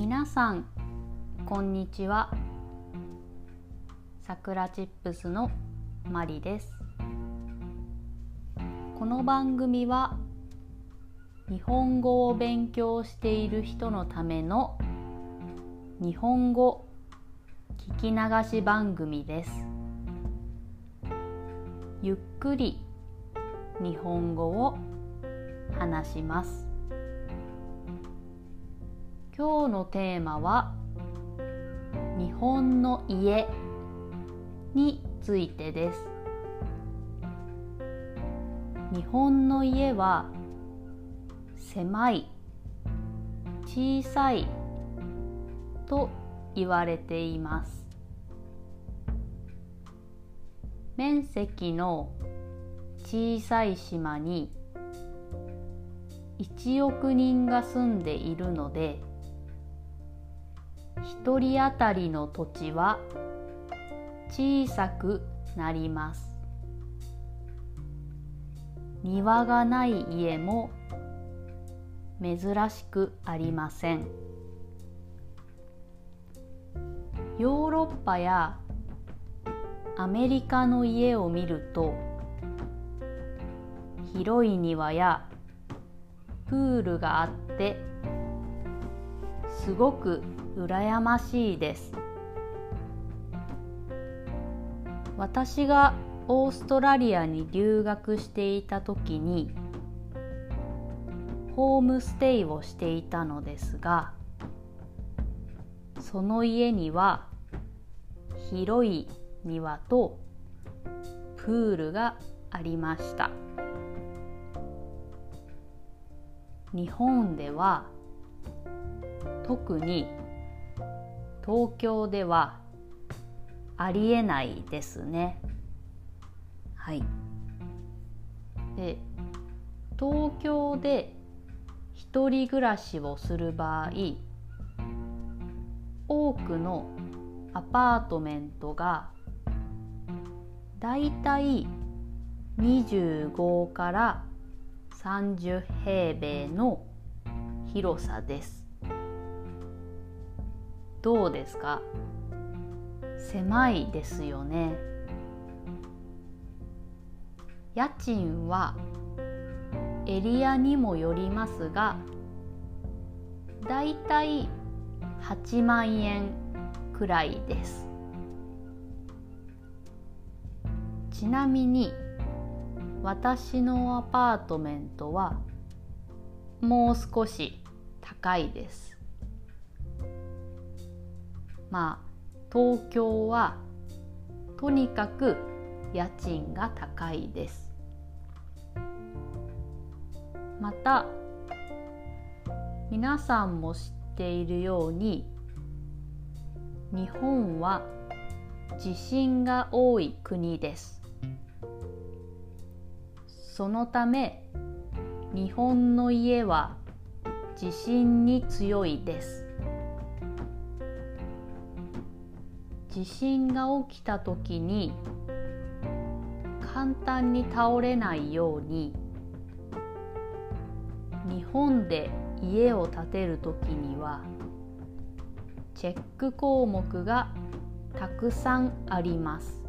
皆さんこんにちは。さくらチップスのマリです。この番組は日本語を勉強している人のための日本語聞き流し番組です。ゆっくり日本語を話します。今日のテーマは日本の家についてです。日本の家は狭い小さいと言われています。面積の小さい島に1億人が住んでいるので1人当たりの土地は小さくなります。庭がない家も珍しくありません。ヨーロッパやアメリカの家を見ると広い庭やプールがあってすごく羨ましいです。私がオーストラリアに留学していた時にホームステイをしていたのですがその家には広い庭とプールがありました。日本では特に東京ではありえないですね。はい。で東京で一人暮らしをする場合多くのアパートメントがだいたい25から30平米の広さです。どうですか？狭いですよね。家賃はエリアにもよりますがだいたい8万円くらいです。ちなみに私のアパートメントはもう少し高いです。まあ東京はとにかく家賃が高いです。また皆さんも知っているように日本は地震が多い国です。そのため日本の家は地震に強いです。地震が起きた時に簡単に倒れないように日本で家を建てる時にはチェック項目がたくさんあります。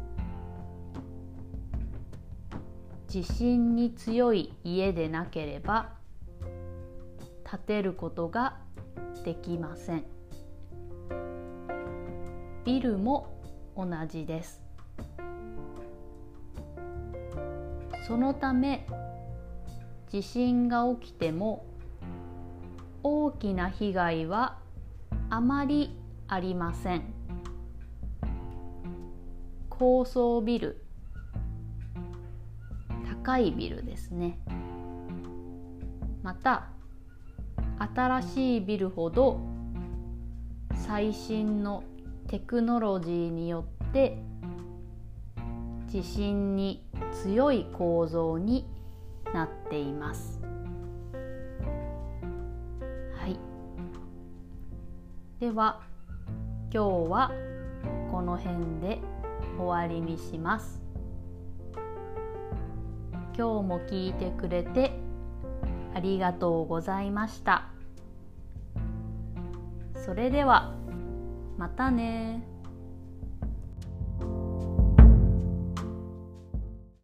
地震に強い家でなければ建てることができません。ビルも同じです。そのため地震が起きても大きな被害はあまりありません。高層ビル高いビルですね。また新しいビルほど最新のテクノロジーによって地震に強い構造になっています。はい、では今日はこの辺で終わりにします。今日も聞いてくれてありがとうございました。それではまたね